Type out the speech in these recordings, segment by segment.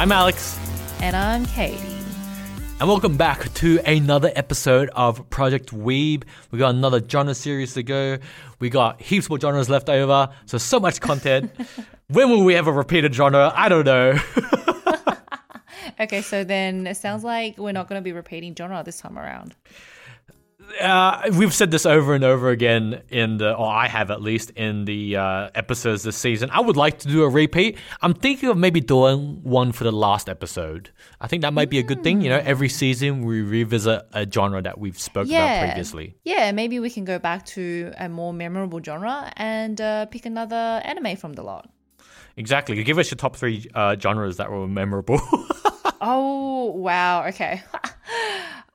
I'm Alex. And I'm Katie. And welcome back to another episode of Project Weeb. We got another genre series to go. We got heaps more genres left over, so so much content. when will we ever repeat a genre? I don't know. okay, so then it sounds like we're not going to be repeating genre this time around uh, we've said this over and over again in the, or I have at least in the uh, episodes this season. I would like to do a repeat. I'm thinking of maybe doing one for the last episode. I think that might be a good thing. You know, every season we revisit a genre that we've spoken yeah. about previously. Yeah, maybe we can go back to a more memorable genre and uh, pick another anime from the lot. Exactly. Give us your top three uh, genres that were memorable. oh wow! Okay.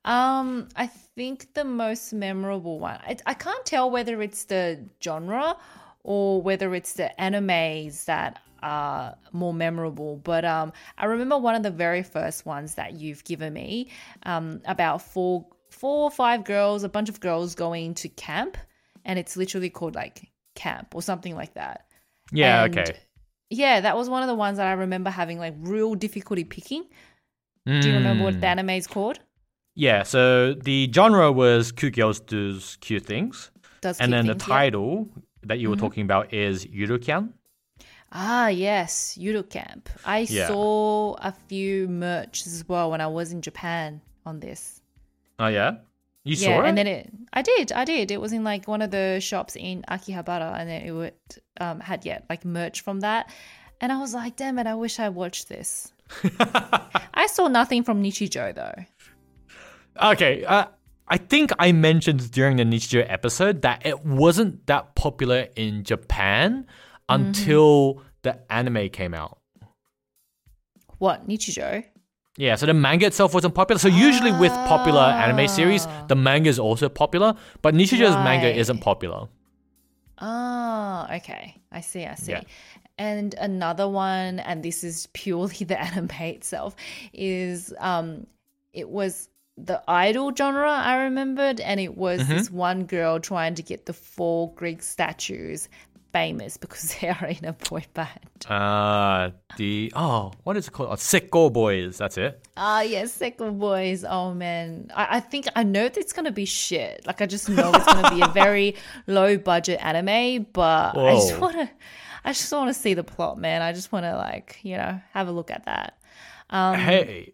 um, I think the most memorable one, I, I can't tell whether it's the genre or whether it's the animes that are more memorable. But um, I remember one of the very first ones that you've given me um, about four, four or five girls, a bunch of girls going to camp, and it's literally called like camp or something like that. Yeah. And okay. Yeah, that was one of the ones that I remember having like real difficulty picking. Mm. Do you remember what the hmm. anime is called? Yeah, so the genre was cute girls does cute things. Does and then things, the title yeah. that you were mm-hmm. talking about is Yurukyan. Ah, yes, Camp. I yeah. saw a few merch as well when I was in Japan on this. Oh, yeah? You yeah, saw it? and then it, I did, I did. It was in like one of the shops in Akihabara, and then it would, um, had yet yeah, like merch from that, and I was like, damn it, I wish I watched this. I saw nothing from Nichijou though. Okay, uh, I think I mentioned during the Nichijou episode that it wasn't that popular in Japan mm-hmm. until the anime came out. What, Nichijou? Yeah, so the manga itself wasn't popular. So usually with popular anime series, ah. the manga is also popular, but Nichijou's right. manga isn't popular. Oh, okay. I see, I see. Yeah. And another one, and this is purely the anime itself, is um it was the idol genre I remembered, and it was mm-hmm. this one girl trying to get the four Greek statues famous because they are in a boy band. Uh the oh, what is it called? Oh, Sekko Boys. That's it. Ah, uh, yes, Sekko Boys. Oh man, I, I think I know it's gonna be shit. Like I just know it's gonna be a very low budget anime, but Whoa. I just wanna, I just wanna see the plot, man. I just wanna like you know have a look at that. Um, hey,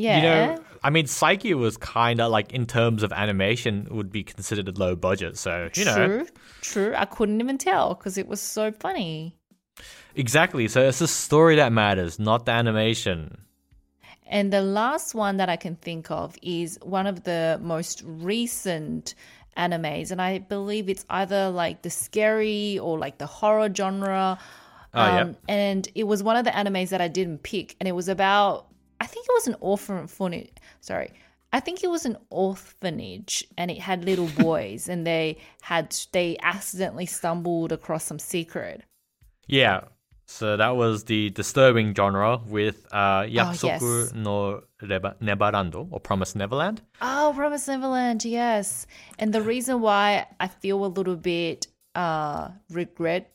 yeah. You know, I mean, Saiki was kind of like in terms of animation would be considered a low budget. So you know, true, true. I couldn't even tell because it was so funny. Exactly. So it's the story that matters, not the animation. And the last one that I can think of is one of the most recent animes, and I believe it's either like the scary or like the horror genre. Oh, um, yeah. And it was one of the animes that I didn't pick, and it was about I think it was an orphanage. Sorry, I think it was an orphanage, and it had little boys, and they had they accidentally stumbled across some secret. Yeah, so that was the disturbing genre with uh, Yakusoku oh, yes. no Neverland or Promise Neverland. Oh, Promise Neverland, yes. And the reason why I feel a little bit uh, regret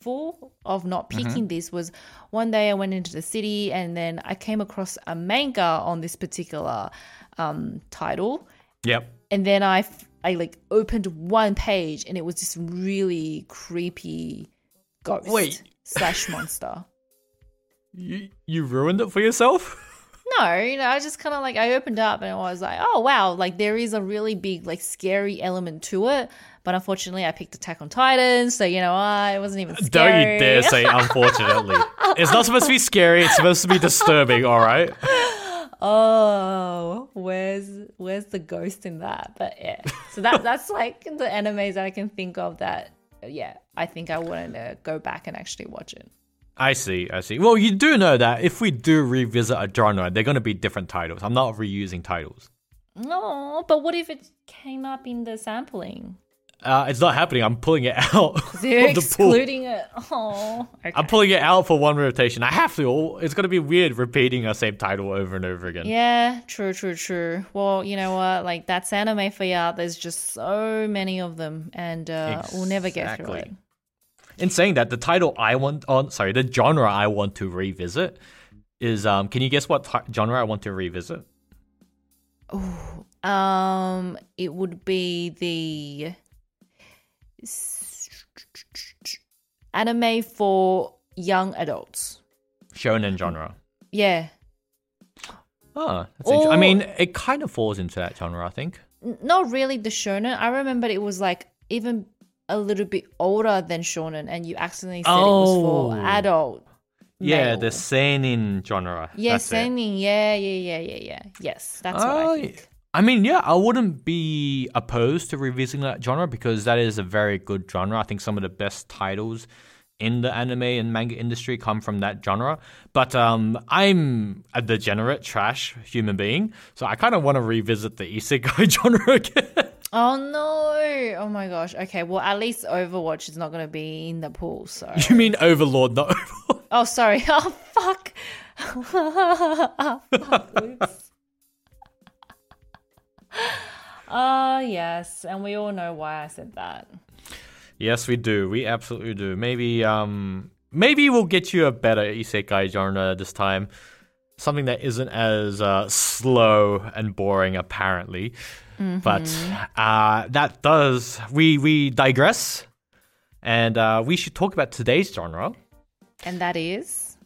full of not mm-hmm. picking mm-hmm. this was one day I went into the city and then I came across a manga on this particular um, title. Yep. And then I, I like opened one page and it was this really creepy ghost Wait. slash monster. You you ruined it for yourself? No, you know, I just kind of like I opened up and I was like, oh wow, like there is a really big like scary element to it. But unfortunately, I picked Attack on Titan, so you know, I wasn't even scary. Don't you dare say unfortunately. it's not supposed to be scary. It's supposed to be disturbing. All right. Oh, where's where's the ghost in that? But yeah, so that that's like the animes that I can think of that. Yeah, I think I want to go back and actually watch it. I see, I see. Well, you do know that if we do revisit a genre, they're going to be different titles. I'm not reusing titles. No, but what if it came up in the sampling? Uh, it's not happening. I'm pulling it out. You're excluding it. Oh, okay. I'm pulling it out for one rotation. I have to. It's going to be weird repeating a same title over and over again. Yeah, true, true, true. Well, you know what? Like that's anime for ya. There's just so many of them, and uh, exactly. we'll never get through it. In saying that, the title I want on, sorry, the genre I want to revisit is um. Can you guess what ty- genre I want to revisit? Um, it would be the anime for young adults. Shonen genre. Yeah. Oh, that's interesting. I mean, it kind of falls into that genre, I think. Not really the shonen. I remember it was like even a little bit older than shonen, and you accidentally said it was for Oh. adult. Yeah, male. the seinen genre. Yeah, That's it. Yeah, yeah, yeah, yeah, yeah. Yes, that's what Oh, I think. I mean, yeah, I wouldn't be opposed to revisiting that genre because that is a very good genre. I think some of the best titles in the anime and manga industry come from that genre. But um, I'm a degenerate, trash human being, so I kind of want to revisit the isekai genre again. Oh no! Oh my gosh. Okay, well at least Overwatch is not going to be in the pool. So. you mean Overlord, not Overlord? Oh, sorry. Oh fuck. oh, fuck. Oops. Oh yes, and we all know why I said that. Yes, we do. We absolutely do. Maybe um maybe we'll get you a better isekai genre this time. Something that isn't as uh, slow and boring apparently. But uh that does we we digress. And uh, we should talk about today's genre. And that is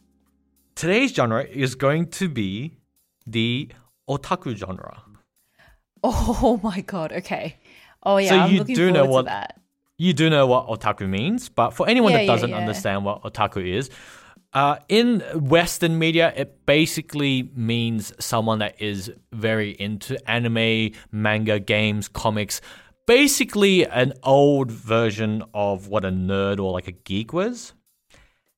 Today's genre is going to be the otaku genre. Oh my god. Okay. Oh yeah, So I'm you looking do know what- that. you do know what otaku means, but for anyone Yeah, that doesn't yeah. understand what otaku is, uh, in Western media, it basically means someone that is very into anime, manga, games, comics. Basically, an old version of what a nerd or like a geek was.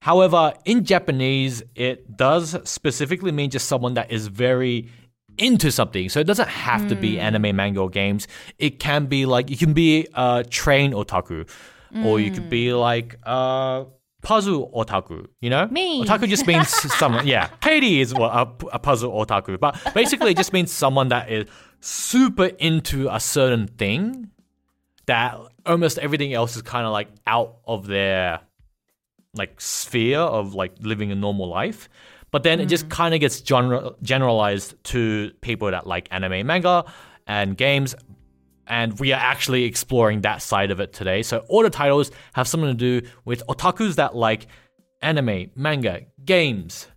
However, in Japanese, it does specifically mean just someone that is very into something. So it doesn't have to Hmm. be anime, manga, or games. It can be like you can be a train otaku, or you could be like a puzzle otaku. You know, Me. Otaku just means someone. Yeah, Katie is what a, a puzzle otaku, but basically it just means someone that is super into a certain thing that almost everything else is kind of like out of their like sphere of like living a normal life. But then it just kind of gets genre- generalized to people that like anime, manga, and games. And we are actually exploring that side of it today. So all the titles have something to do with otakus that like anime, manga, games,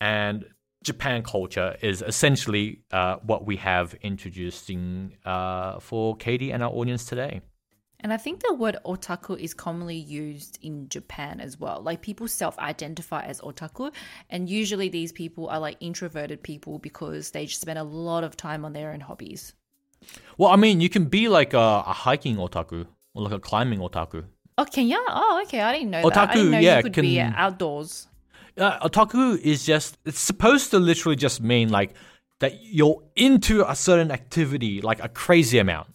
and Japan culture is essentially uh, what we have introducing uh, for Katie and our audience today. And I think the word otaku is commonly used in Japan as well. Like people self identify as otaku, and usually these people are like introverted people because they just spend a lot of time on their own hobbies. Well, I mean, you can be like a, a hiking otaku or like a climbing otaku. Oh, can you? Oh, okay. I didn't know that. I Otaku, didn't know yeah, you could be can- outdoors. Uh, otaku is just, it's supposed to literally just mean like that you're into a certain activity, like a crazy amount.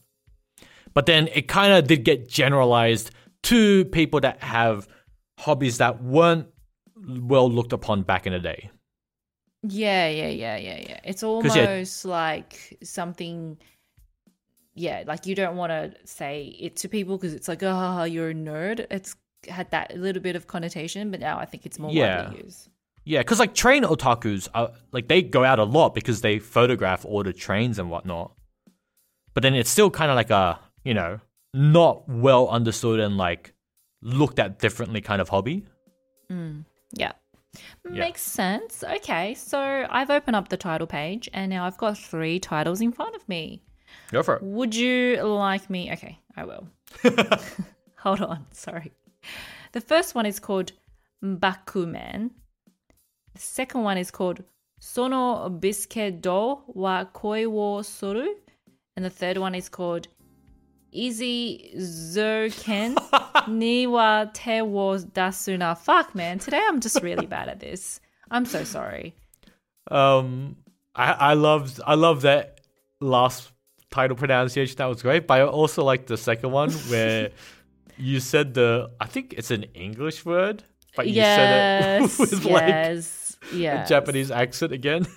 But then it kind of did get generalized to people that have hobbies that weren't well looked upon back in the day. Yeah, yeah, yeah, yeah, yeah. It's 'Cause, yeah- almost like something. Yeah, like you don't want to say it to people because it's like, oh, you're a nerd. It's had that little bit of connotation, but now I think it's more Yeah. widely used. Yeah, because like train otakus, are, like they go out a lot because they photograph all the trains and whatnot. But then it's still kind of like a, you know, not well understood and like looked at differently kind of hobby. Mm, yeah. Makes sense. Okay, so I've opened up the title page and now I've got three titles in front of me. Go for it. Would you like me? Okay, I will. Hold on, sorry. The first one is called Bakuman. The second one is called Sono Bisque do wa koi wo suru. And the third one is called Easy Zoken ni wa te wo dasuna. Fuck, man. Today I'm just really bad at this. I'm so sorry. Um, I I loved I love that last title pronunciation. That was great. But I also like the second one where you said the I think it's an English word, but you yes. said it with like yes. a. Japanese accent again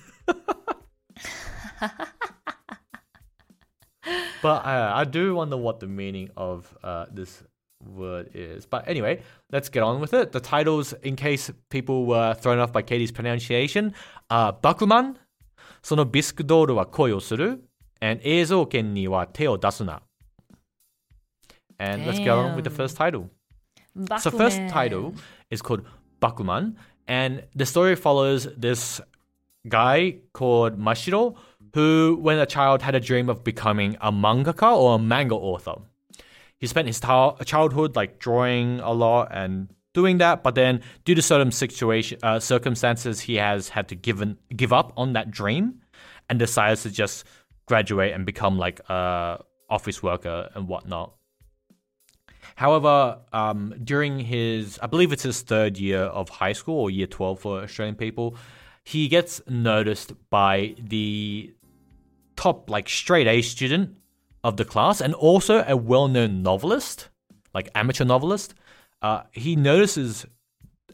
but I, I do wonder what the meaning of uh, this word is. But anyway, let's get on with it. The titles, in case people were thrown off by Katie's pronunciation, are Bakuman, Sono Biskudoru wa koi suru, and Eizouken ni wa te dasuna. And Damn. let's get on with the first title. Bakuman. So, first title is called Bakuman, and the story follows this guy called Mashiro who, when a child, had a dream of becoming a mangaka or a manga author. He spent his ta- childhood like drawing a lot and doing that, but then due to certain situation uh, circumstances, he has had to give give up on that dream, and decides to just graduate and become like a office worker and whatnot. However, um, during his, I believe it's his third year of high school or year 12 for Australian people, he gets noticed by the top, like, straight A student of the class and also a well known novelist, like, amateur novelist. Uh, he notices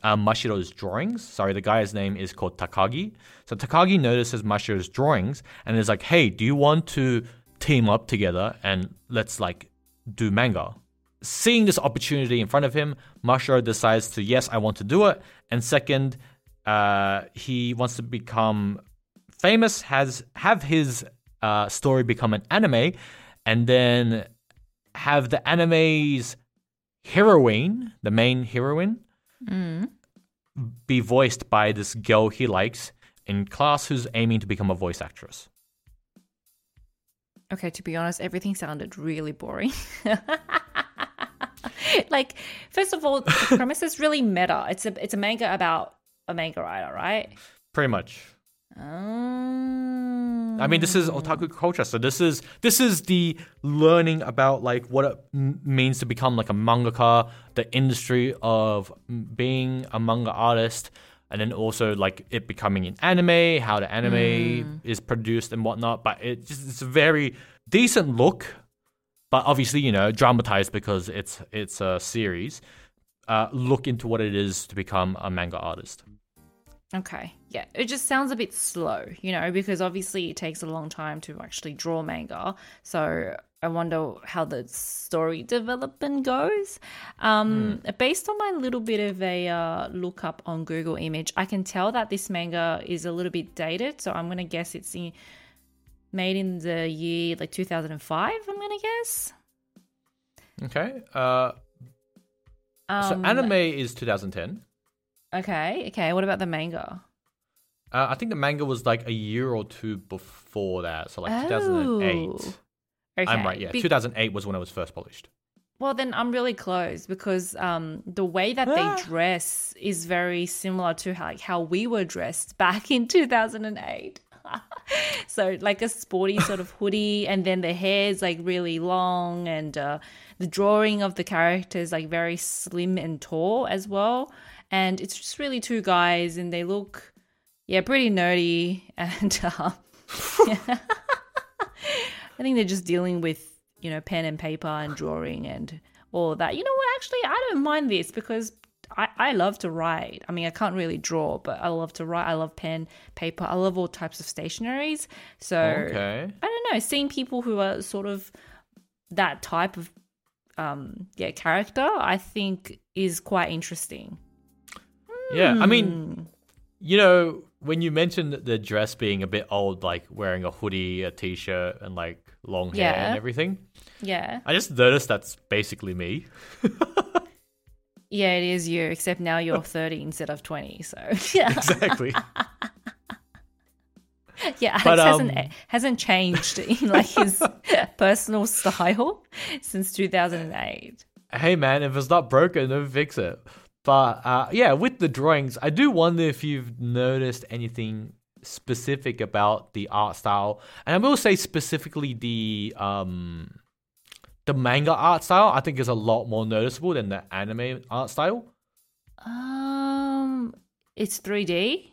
uh, Mashiro's drawings. Sorry, the guy's name is called Takagi. So Takagi notices Mashiro's drawings and is like, hey, do you want to team up together and let's, like, do manga? seeing this opportunity in front of him, Mashiro decides to yes, I want to do it. And second, uh, he wants to become famous, has have his uh, story become an anime, and then have the anime's heroine, the main heroine, be voiced by this girl he likes in class who's aiming to become a voice actress. Okay, to be honest, everything sounded really boring. like, first of all, the premise is really meta. It's a it's a manga about a manga writer, right? Pretty much. Um, I mean, this is otaku culture, so this is this is the learning about like what it m- means to become like a mangaka, the industry of being a manga artist, and then also like it becoming an anime, how the anime is produced and whatnot. But it just, it's a very decent look, but obviously you know dramatized because it's it's a series. Uh, look into what it is to become a manga artist. Okay, yeah, it just sounds a bit slow, you know, because obviously it takes a long time to actually draw manga. So I wonder how the story development goes. Um, Based on my little bit of a uh, look up on Google Image, I can tell that this manga is a little bit dated. So I'm gonna guess it's in, made in the year like 2005. I'm gonna guess. Okay. Uh, so Um, anime is 2010. Okay, okay. What about the manga? Uh, I think the manga was like a year or two before that, so like 2008. Oh. Okay, I'm right, yeah. be- 2008 was when it was first published. Well, then I'm really close because um, the way that Ah. they dress is very similar to how, like how we were dressed back in 2008. so, like a sporty sort of hoodie, and then the hair's like really long, and uh, the drawing of the characters like very slim and tall as well. And it's just really two guys, and they look, yeah, pretty nerdy, and uh, I think they're just dealing with, you know, pen and paper and drawing and all that. You know what? Actually, I don't mind this because I, I love to write. I mean, I can't really draw, but I love to write. I love pen, paper. I love all types of stationaries. So Okay. I don't know, seeing people who are sort of that type of um yeah character, I think is quite interesting. Yeah, I Hmm. mean, you know, when you mentioned the dress being a bit old, like wearing a hoodie, a t shirt, and like long hair Yeah. and everything, Yeah. I just noticed that's basically me. Yeah, it is you, except now you're 30 instead of 20. So, yeah. Exactly. Yeah, Alex But, hasn't um, hasn't changed in like his personal style since 2008. hey man, if it's not broken, don't fix it. But uh, yeah, with the drawings, I do wonder if you've noticed anything specific about the art style, and I will say specifically the um the manga art style. I think is a lot more noticeable than the anime art style. Um, it's 3D.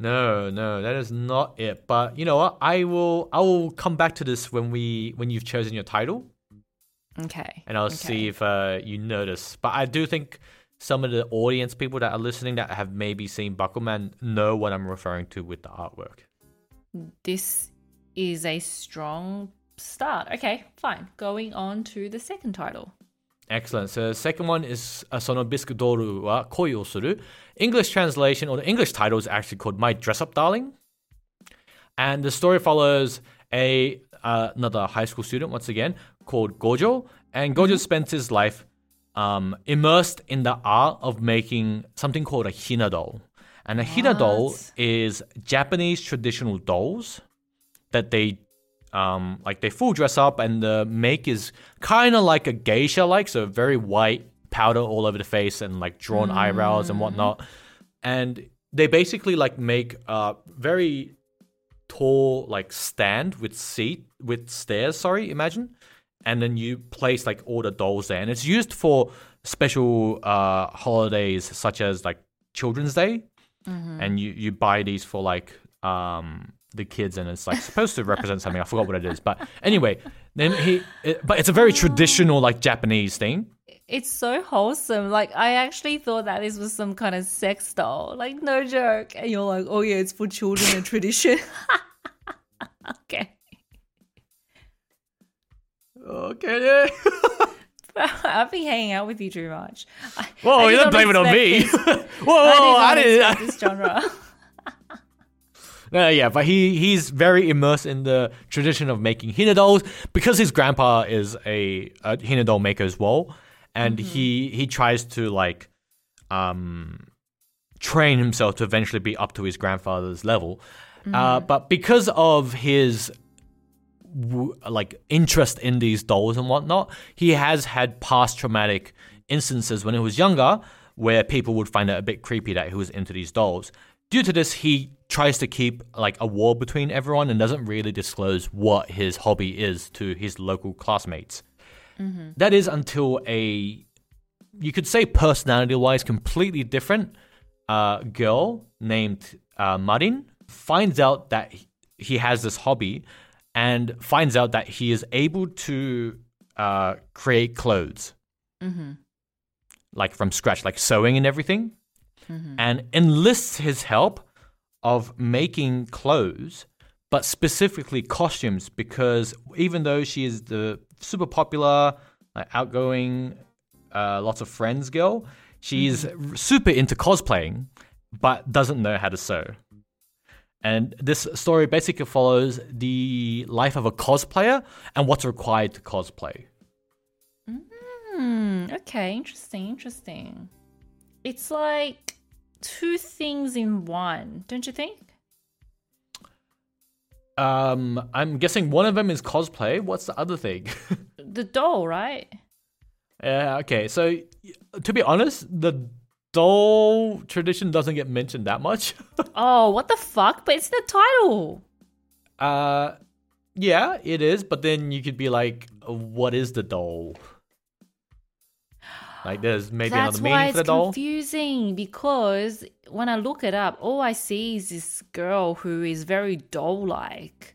No, no, that is not it. But you know what? I will I will come back to this when we when you've chosen your title. Okay. And I'll okay. see if uh, you notice. But I do think some of the audience people that are listening that have maybe seen Bakuman know what I'm referring to with the artwork. This is a strong start. Okay, fine. Going on to the second title. Excellent. So the second one is uh, Asono Biskudoru wa Koi o Suru. English translation or the English title is actually called My Dress Up Darling. And the story follows a uh, another high school student once again called Gojo, and Gojo spends his life um, immersed in the art of making something called a hina doll. And a hina doll What? is Japanese traditional dolls that they um, like they full dress up and the make is kind of like a geisha like so very white powder all over the face and like drawn eyebrows and whatnot and they basically like make a very tall like stand with seat with stairs sorry imagine and then you place like all the dolls there and it's used for special uh holidays such as like children's day and you you buy these for like um the kids and it's like supposed to represent something i forgot what it is but anyway then he it, but it's a very traditional like japanese thing It's so wholesome. Like I actually thought that this was some kind of sex doll. Like no joke. And you're like, oh yeah, it's for children and tradition. okay. Okay I've been hanging out with you too much. Whoa I you did don't not blame it on me this. whoa, whoa I i did didn't not this genre. Uh, yeah, but he he's very immersed in the tradition of making hina dolls because his grandpa is a, a hina doll maker as well, and he he tries to like um train himself to eventually be up to his grandfather's level. Uh, but because of his w- like interest in these dolls and whatnot, he has had past traumatic instances when he was younger where people would find it a bit creepy that he was into these dolls. Due to this, he tries to keep like a wall between everyone and doesn't really disclose what his hobby is to his local classmates. That is until a you could say personality wise completely different uh, girl named uh, Marin finds out that he has this hobby and finds out that he is able to uh, create clothes. Like from scratch, like sewing and everything, and enlists his help of making clothes, but specifically costumes, because even though she is the super popular, like, outgoing, uh, lots of friends girl, she's super into cosplaying, but doesn't know how to sew. And this story basically follows the life of a cosplayer and what's required to cosplay. Hmm, okay, interesting, interesting. It's like two things in one, don't you think? Um, I'm guessing one of them is cosplay. What's the other thing? The doll, right? Yeah, okay. So, to be honest, the doll tradition doesn't get mentioned that much. Oh, what the fuck? But it's the title. uh, yeah, it is. But then you could be like, what is the doll? Like, there's maybe That's another meaning for the doll. That's why it's confusing because when I look it up, all I see is this girl who is very doll-like,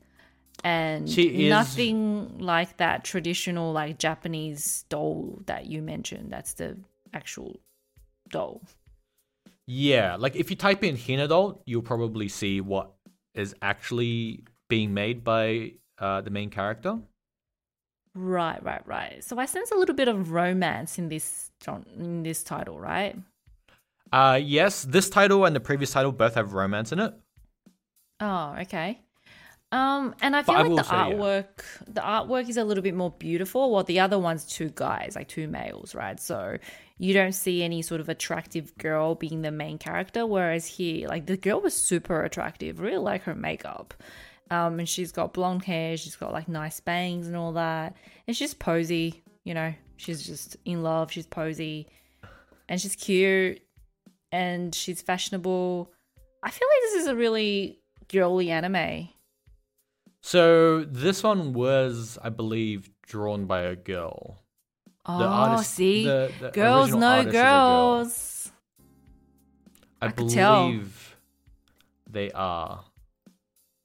and She is- nothing like that traditional like Japanese doll that you mentioned. That's the actual doll. Yeah, like if you type in Hina doll, you'll probably see what is actually being made by uh, the main character. Right, right, right. So I sense a little bit of romance in this in this title, right? Uh, yes, this title and the previous title both have romance in it. Oh, okay. Um, and I feel I like will the say, yeah. artwork, the artwork is a little bit more beautiful. While the other one's two guys, like two males, right? So you don't see any sort of attractive girl being the main character. Whereas here, like the girl was super attractive, really like her makeup. Um, and she's got blonde hair, she's got like nice bangs and all that. And she's posy, you know, she's just in love, she's posy, and she's cute, and she's fashionable. I feel like this is a really girly anime. So this one was, I believe, drawn by a girl. Oh, artist- see, the- the girls know a girl. girls. I, I believe they are.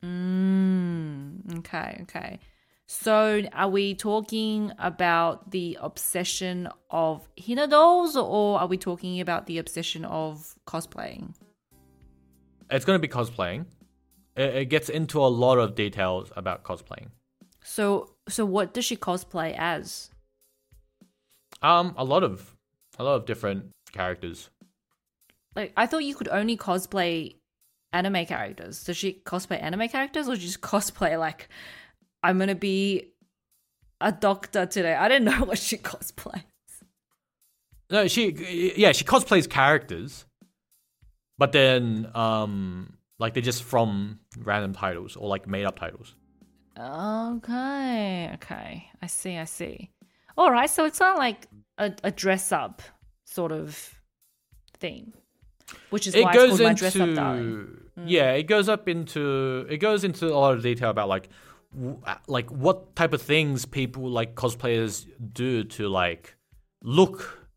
Mm, okay, okay. So, are we talking about the obsession of Hina dolls, or are we talking about the obsession of cosplaying? It's going to be cosplaying. It, it gets into a lot of details about cosplaying. So so what does she cosplay as? Um, a lot of a lot of different characters. Like I thought you could only cosplay anime characters. Does she cosplay anime characters or just cosplay like I'm gonna be a doctor today? I didn't know what she cosplays. No, she yeah she cosplays characters, but then um like they're just from random titles or like made up titles. Okay, okay. I see, I see. All right, so it's not like a, a dress up sort of theme, which is it why goes it's called my dress up into yeah it goes up into it goes into a lot of detail about like w- like what type of things people like cosplayers do to like look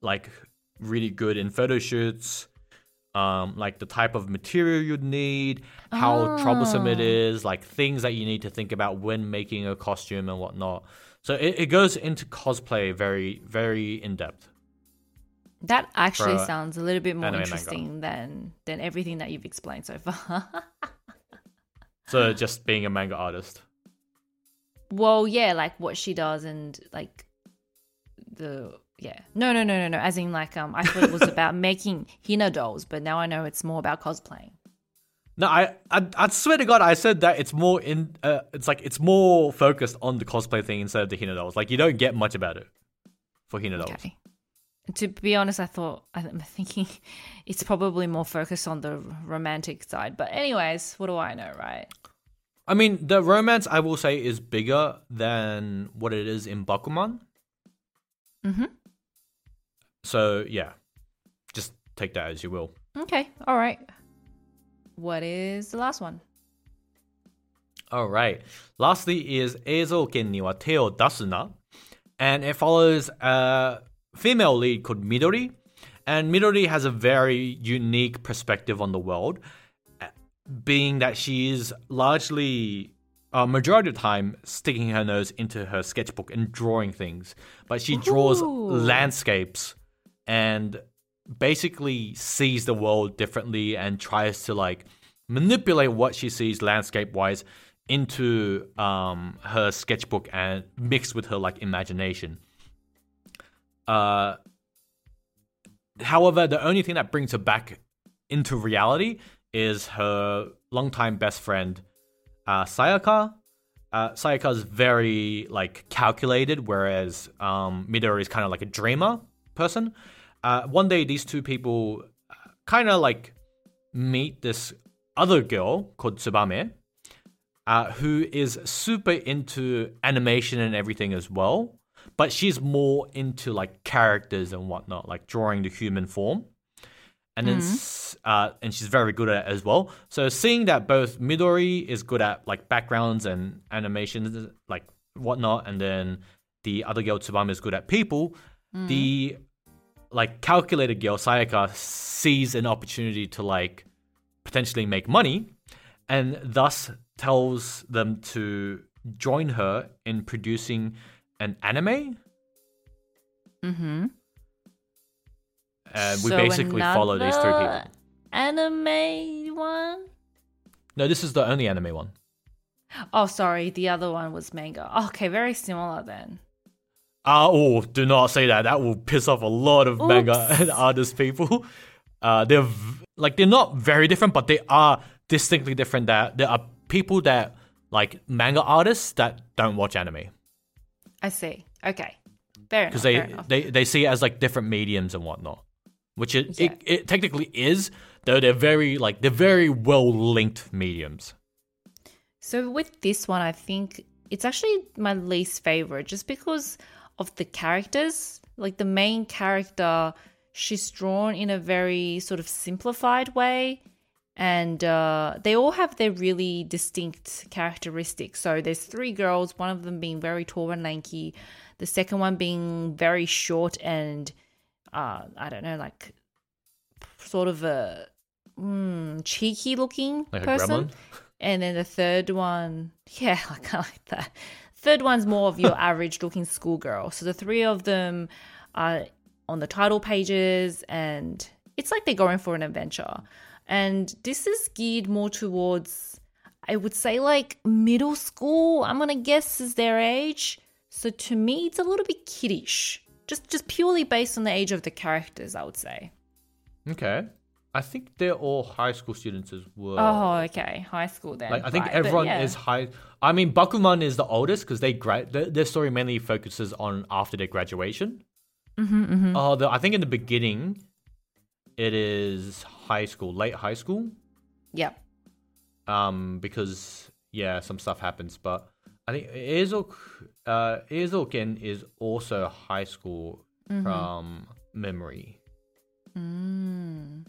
like really good in photo shoots um like the type of material you'd need how troublesome it Oh. like things that you need to think about when making a costume and whatnot so it, it goes into cosplay very very in depth That actually sounds a little bit more anime manga. interesting than than everything that you've explained so far. so just being a manga artist well, yeah, like what she does and like the yeah. No, no, no, no, no. As in like um I thought it was about making Hina dolls, but now I know it's more about cosplaying. No, I, I I swear to God, I said that it's more in. Uh, it's like it's more focused on the cosplay thing instead of the Hina dolls. Like you don't get much about it for Hina dolls. Okay. To be honest, I thought I'm thinking it's probably more focused on the romantic side. But anyways, what do I know, right? I mean, the romance I will say is bigger than what it is in Bakuman. Mm-hmm. So yeah, just take that as you will. Okay. All right. What is the last one? Alright. Lastly is Eizouken ni wa Te wo Dasuna. And it follows a female lead called Midori. And Midori has a very unique perspective on the world, being that she is largely, uh, majority of the time, sticking her nose into her sketchbook and drawing things. But she draws Ooh. landscapes and basically sees the world differently and tries to like manipulate what she sees landscape wise into um, her sketchbook and mixed with her like imagination. Uh, however, the only thing that brings her back into reality is her longtime best friend, uh, Sayaka. Uh, Sayaka is very like calculated, whereas um, Midori is kind of like a dreamer person. Uh, one day, these two people kind of like meet this other girl called Tsubame, uh, who is super into animation and everything as well. But she's more into like characters and whatnot, like drawing the human form. And then, s uh, and she's very good at it as well. So seeing that both Midori is good at like backgrounds and animations, like whatnot, and then the other girl Tsubame is good at people, the like calculated girl Sayaka sees an opportunity to like potentially make money and thus tells them to join her in producing an anime. Mm-hmm. And we basically follow these three people. Anime one? No, this is the only anime one. Oh, sorry. The other one was manga. Okay, very similar then. Ah, oh, do not say that. That will piss off a lot of manga Oops. and artist people. Uh, they're v- like they're not very different, but they are distinctly different. That there are people that like manga artists that don't watch anime I see. Okay. Fair because they, they they see it as like different mediums and whatnot, which it, Yeah. it it technically is. Though they're very like they're very well linked mediums. So with this one, I think it's actually my least favorite just because of the characters. Like the main character, she's drawn in a very sort of simplified way. And uh, they all have their really distinct characteristics. So there's three girls, one of them being very tall and lanky, the second one being very short and uh, I don't know, like sort of a mm, cheeky looking Like person. And then the third one, yeah, I kind of like that. Third one's more of your average looking schoolgirl. So the three of them are on the title pages, and it's like they're going for an adventure. And this is geared more towards I would say like middle school. I'm gonna guess is their age. So to me, it's a little bit kiddish. Just just purely based on the age of the characters, I would say. Okay. I think they're all high school students as well. Oh, okay, high school then. Like I think Right, everyone yeah. is high. I mean, Bakuman is the oldest because they gra- their, their story mainly focuses on after their graduation. Mhm, mhm. Oh, I think in the beginning, it is high school, late high school. Yep. Um, because yeah, some stuff happens, but I think Eizok, uh, Eizouken is also high school Mm-hmm. from memory. Mm.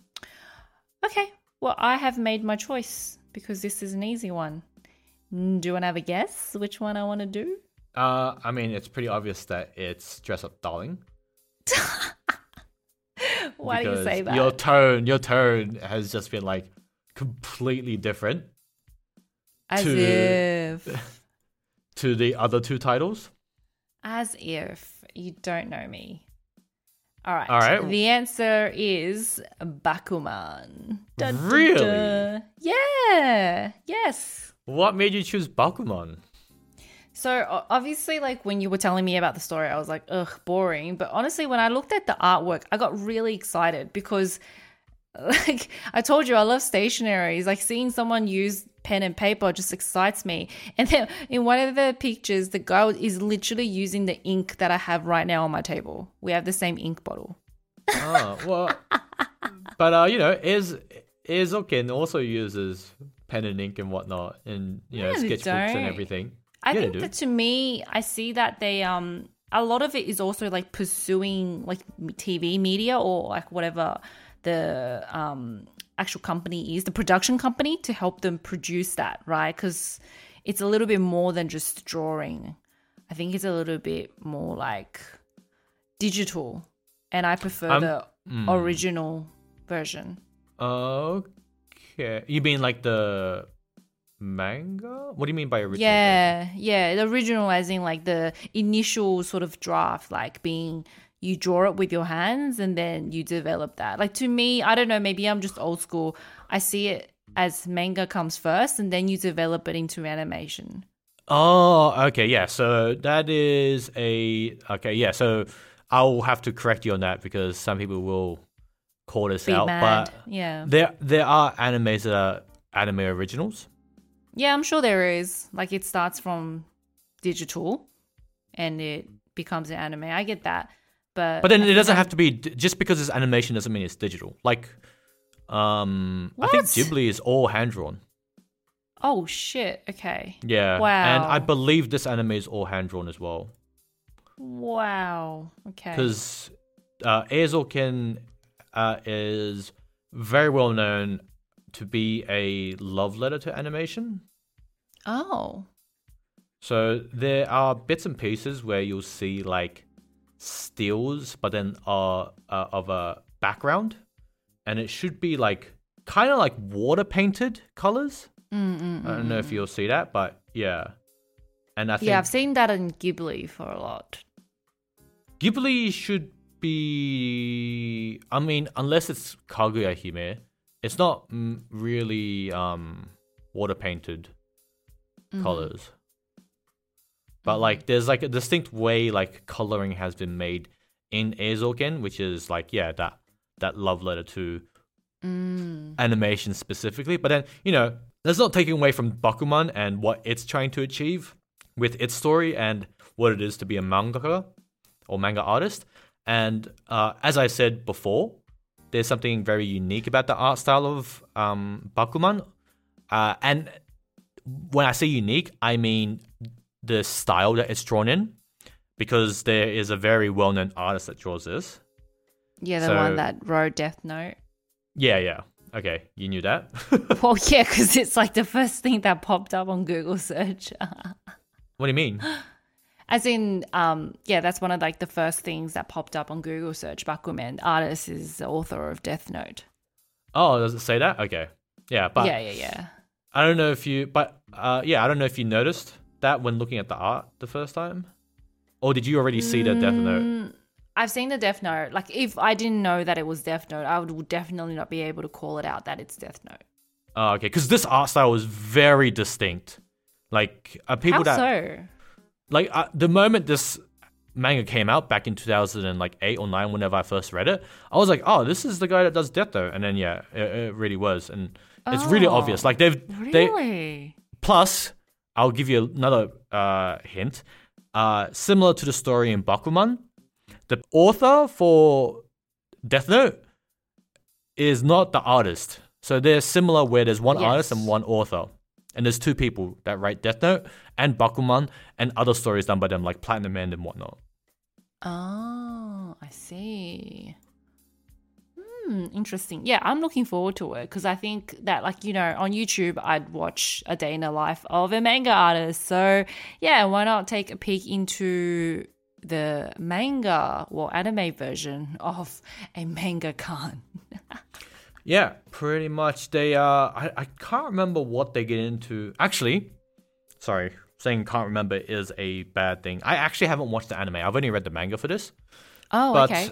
Okay. Well, I have made my choice because this is an easy one. Mm, Do you want to have a guess which one I want to do? Uh, I mean, it's pretty obvious that it's dress up darling. Why do you say that? Your tone, your tone has just been like completely different As to- if. to the other two titles. As if you don't know me. All right. All right. The answer is Bakuman. Dun, dun, Really? dun. Yeah. Yes. What made you choose Bakuman? So obviously, like when you were telling me about the story, I was like, ugh, boring. But honestly, when I looked at the artwork, I got really excited because, like, I told you I love stationaries. Like seeing someone use pen and paper just excites me. And then in one of the pictures, the guy is literally using the ink that I have right now on my table. We have the same ink bottle. Oh well, but uh, you know, is Eizouken also uses pen and ink and whatnot, and you know, Yeah, sketchbooks and everything. I Yeah, think that to me, I see that they um a lot of it is also like pursuing like TV media or like whatever the um actual company is, the production company to help them produce that, right? Because it's a little bit more than just drawing. I think it's a little bit more like digital, and I prefer Um, the mm. original version. Okay, you mean like the manga? What do you mean by original? Yeah, yeah. The original, as in like the initial sort of draft, like being you draw it with your hands and then you develop that. Like to me, I don't know, maybe I'm just old school. I see it as manga comes first and then you develop it into animation. Oh, okay, yeah. So that is a okay, yeah. So I'll have to correct you on that because some people will call this Be out. mad. But yeah. there there are animes that are anime originals. Yeah, I'm sure there is. Like it starts from digital and it becomes an anime. I get that. But But then it doesn't have to be just because it's animation doesn't mean it's digital. Like, um, I think What? Ghibli is all hand drawn. oh shit. Okay. Yeah, Wow. and I believe this anime is all hand drawn as well Wow. Okay. because uh, Eizouken uh, is very well known to be a love letter to animation. Oh. So there are bits and pieces where you'll see like stills, but then uh, uh of a background, and it should be like kind of like water painted colors. Mm-mm. I don't know if you'll see that, but yeah. And I think Yeah, I've seen that in Ghibli for a lot. Ghibli should be. I mean, unless it's Kaguya Hime, it's not mm, really um water painted Mm-hmm. colors. But like, there's like a distinct way like coloring has been made in Eizouken, which is like yeah that that love letter to Mm. animation specifically. But then you know that's not taking away from Bakuman and what it's trying to achieve with its story and what it is to be a mangaka or manga artist. And uh, as I said before, there's something very unique about the art style of um, Bakuman. Uh, and when I say unique, I mean the style that it's drawn in, because there is a very well-known artist that draws this. Yeah, the So- one that wrote Death Note. Yeah, yeah. Okay, you knew that. Well, yeah, because it's like the first thing that popped up on Google search. what do you mean? As in, um, yeah, that's one of like the first things that popped up on Google search. Bakuman artist is the author of Death Note. Oh, does it say that? Okay. Yeah, but yeah, yeah, yeah. I don't know if you, but uh, yeah, I don't know if you noticed that when looking at the art the first time, or did you already see the Death Note? Mm, I've seen the Death Note. Like, if I didn't know that it was Death Note, I would definitely not be able to call it out that it's Death Note. Oh, okay, because this art style was very distinct. Like uh, people How that so? like uh, the moment this manga came out back in 2008 or 9 whenever i first read it i was like oh this is the guy that does death Note. and then yeah it, it really was and it's really Oh, obvious like they've they Really? plus i'll give you another uh, hint uh, similar to the story in bakuman the author for death note is not the artist so they're similar where there's one artist and one author and there's two people that write Death Note and Bakuman and other stories done by them like Platinum End and whatnot. Oh, I see. Hmm, interesting. Yeah, I'm looking forward to it because I think that, like, you know, on YouTube, I'd watch a day in the life of a manga artist. So, yeah, why not take a peek into the manga or anime version of a mangaka? Yeah, pretty much. They uh, I, I can't remember what they get into. Actually, sorry, saying can't remember is a bad thing. I actually haven't watched the anime. I've only read the manga for this. Oh, But okay.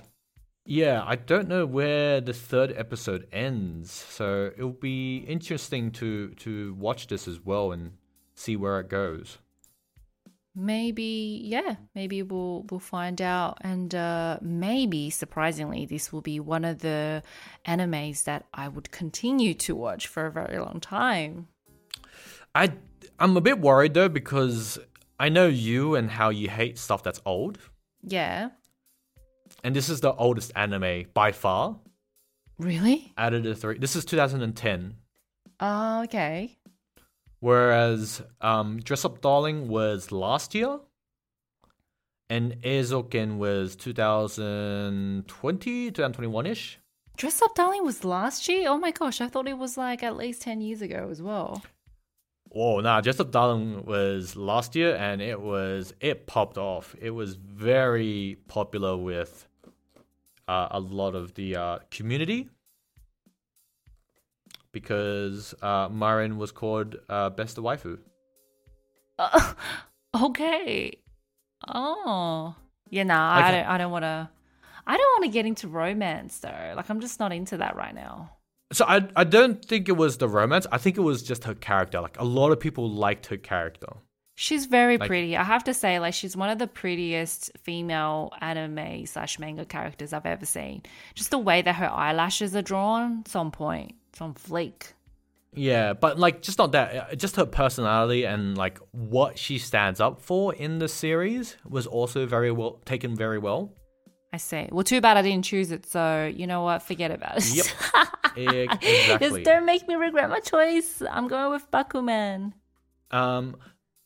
Yeah, I don't know where the third episode ends. So it'll be interesting to to watch this as well and see where it goes. Maybe, yeah, maybe we'll we'll find out, and uh, maybe surprisingly, this will be one of the animes that I would continue to watch for a very long time. I I'm a bit worried though because I know you and how you hate stuff that's old, Yeah, and this is the oldest anime by far. really? Out of the three, this is 2010, Oh, okay. whereas um, Dress Up Darling was last year, and Eizouken was 2020, 2021 ish. Dress Up Darling was last year. Oh my gosh, I thought it was like at least ten years ago as well. Oh, nah, Dress Up Darling was last year, and it was it popped off. It was very popular with uh, a lot of the uh, community because uh, Marin was called uh, best waifu. Uh, okay. Oh, yeah. Nah, I don't. I don't want to. I don't want to get into romance though. Like I'm just not into that right now. So I I don't think it was the romance. I think it was just her character. Like a lot of people liked her character. She's very Like- pretty. I have to say, like she's one of the prettiest female anime slash manga characters I've ever seen. Just the way that her eyelashes are drawn, it's on point. It's on fleek. Yeah, but like just not that. uh, Just her personality and like what she stands up for in the series was also very well taken very well. I say. Well, too bad I didn't choose it. So you know what? Forget about it. Yep. Exactly. Just don't make me regret my choice. I'm going with Bakuman. Um.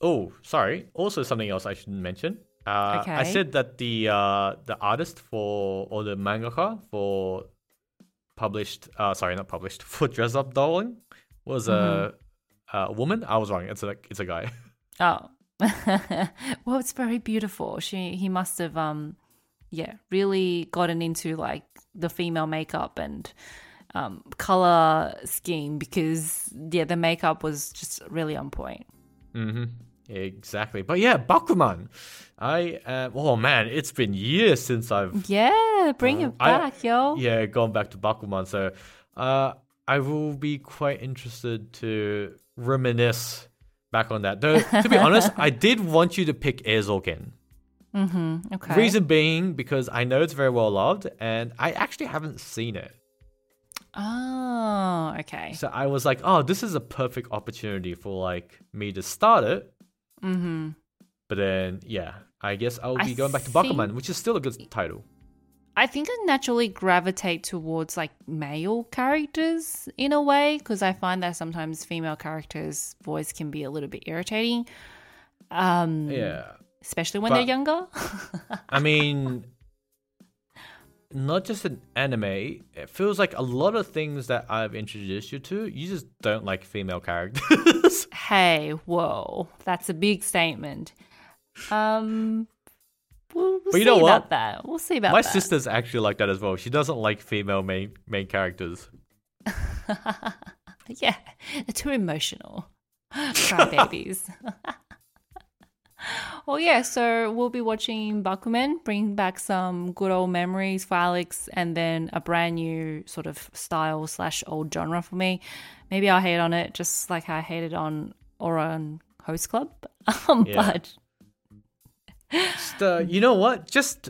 Oh, sorry. Also, something else I shouldn't mention. Uh, I said that the uh the artist for or the mangaka for published uh sorry not published for Dress Up Darling was a a woman. I was wrong. It's a it's a guy. Oh. well, it's very beautiful. She he must have um yeah, really gotten into like the female makeup and um color scheme because yeah, the makeup was just really on point. Mm-hmm. Exactly. But yeah, Bakuman. I uh, oh man, it's been years since I've Yeah, bring it I- back, yo. yeah going back to Bakuman. So uh, I will be quite interested to reminisce back on that. Though to be honest, I did want you to pick Eizouken. Mm-hmm. Okay. Reason being because I know it's very well loved, and I actually haven't seen it. Oh, okay. So I was like, oh, this is a perfect opportunity for like me to start it. Mm-hmm. But then, yeah, I guess I'll I be going back to think- Bakuman, which is still a good title. I think I naturally gravitate towards like male characters in a way because I find that sometimes female characters' voice can be a little bit irritating, um, Yeah. especially when But- they're younger. I mean, not just an anime. It feels like a lot of things that I've introduced you to, you just don't like female characters. hey, whoa, that's a big statement. Um, we'll, we'll But you know about what? that. We'll see about that. My that. sister's actually like that as well. She doesn't like female main main characters. Yeah, they're too emotional. Cry babies. well, yeah, so we'll be watching Bakuman, bring back some good old memories for Alex, and then a brand new sort of style slash old genre for me. maybe I'll hate on it just like I hated on Ouran Host Club. Um, Yeah. But Just, uh, you know what? Just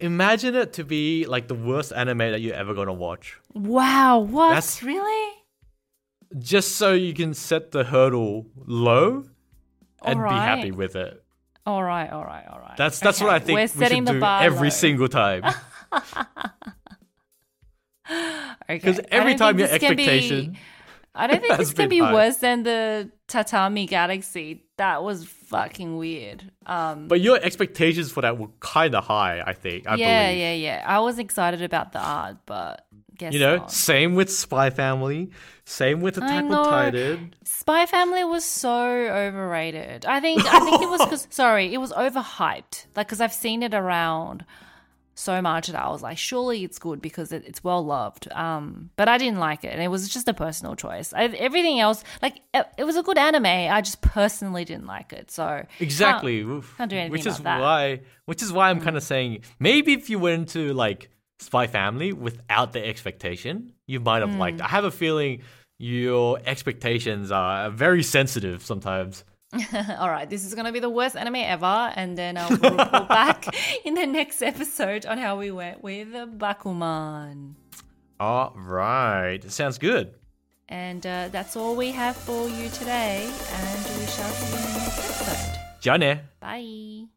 imagine it to be like the worst anime that you're ever gonna watch. wow, what? That's- really? Just so you can set the hurdle low and be happy with it. All right, all right, all right. That's that's what I think We're we setting should the do bar every low. single time. Okay. Because I every time your can be- I don't think this can be high. worse than the Tatami Galaxy. That was fucking weird. Um, but your expectations for that were kind of high. I think. I yeah, believe. yeah, yeah. I was excited about the art, but guess You know, not. same with Spy Family, same with Attack on. Titan. Spy Family was so overrated. I think I think it was because sorry, it was overhyped. Like because I've seen it around so much that I was like, surely it's good because it, it's well loved. Um, but I didn't like it, and it was just a personal choice. I, everything else, like it, it was a good anime. I just personally didn't like it. So Exactly. can't, can't do anything which is about that. Mm. why which is why I'm kind of saying maybe if you went into like Spy Family without the expectation, you might have mm. liked. Hmm. I have a feeling your expectations are very sensitive sometimes. All right, this is going to be the worst anime ever, and then uh, I'll report back in the next episode on how we went with Bakuman. All right, sounds good. And uh, that's all we have for you today, and we shall see you in the next episode. Jane. Bye.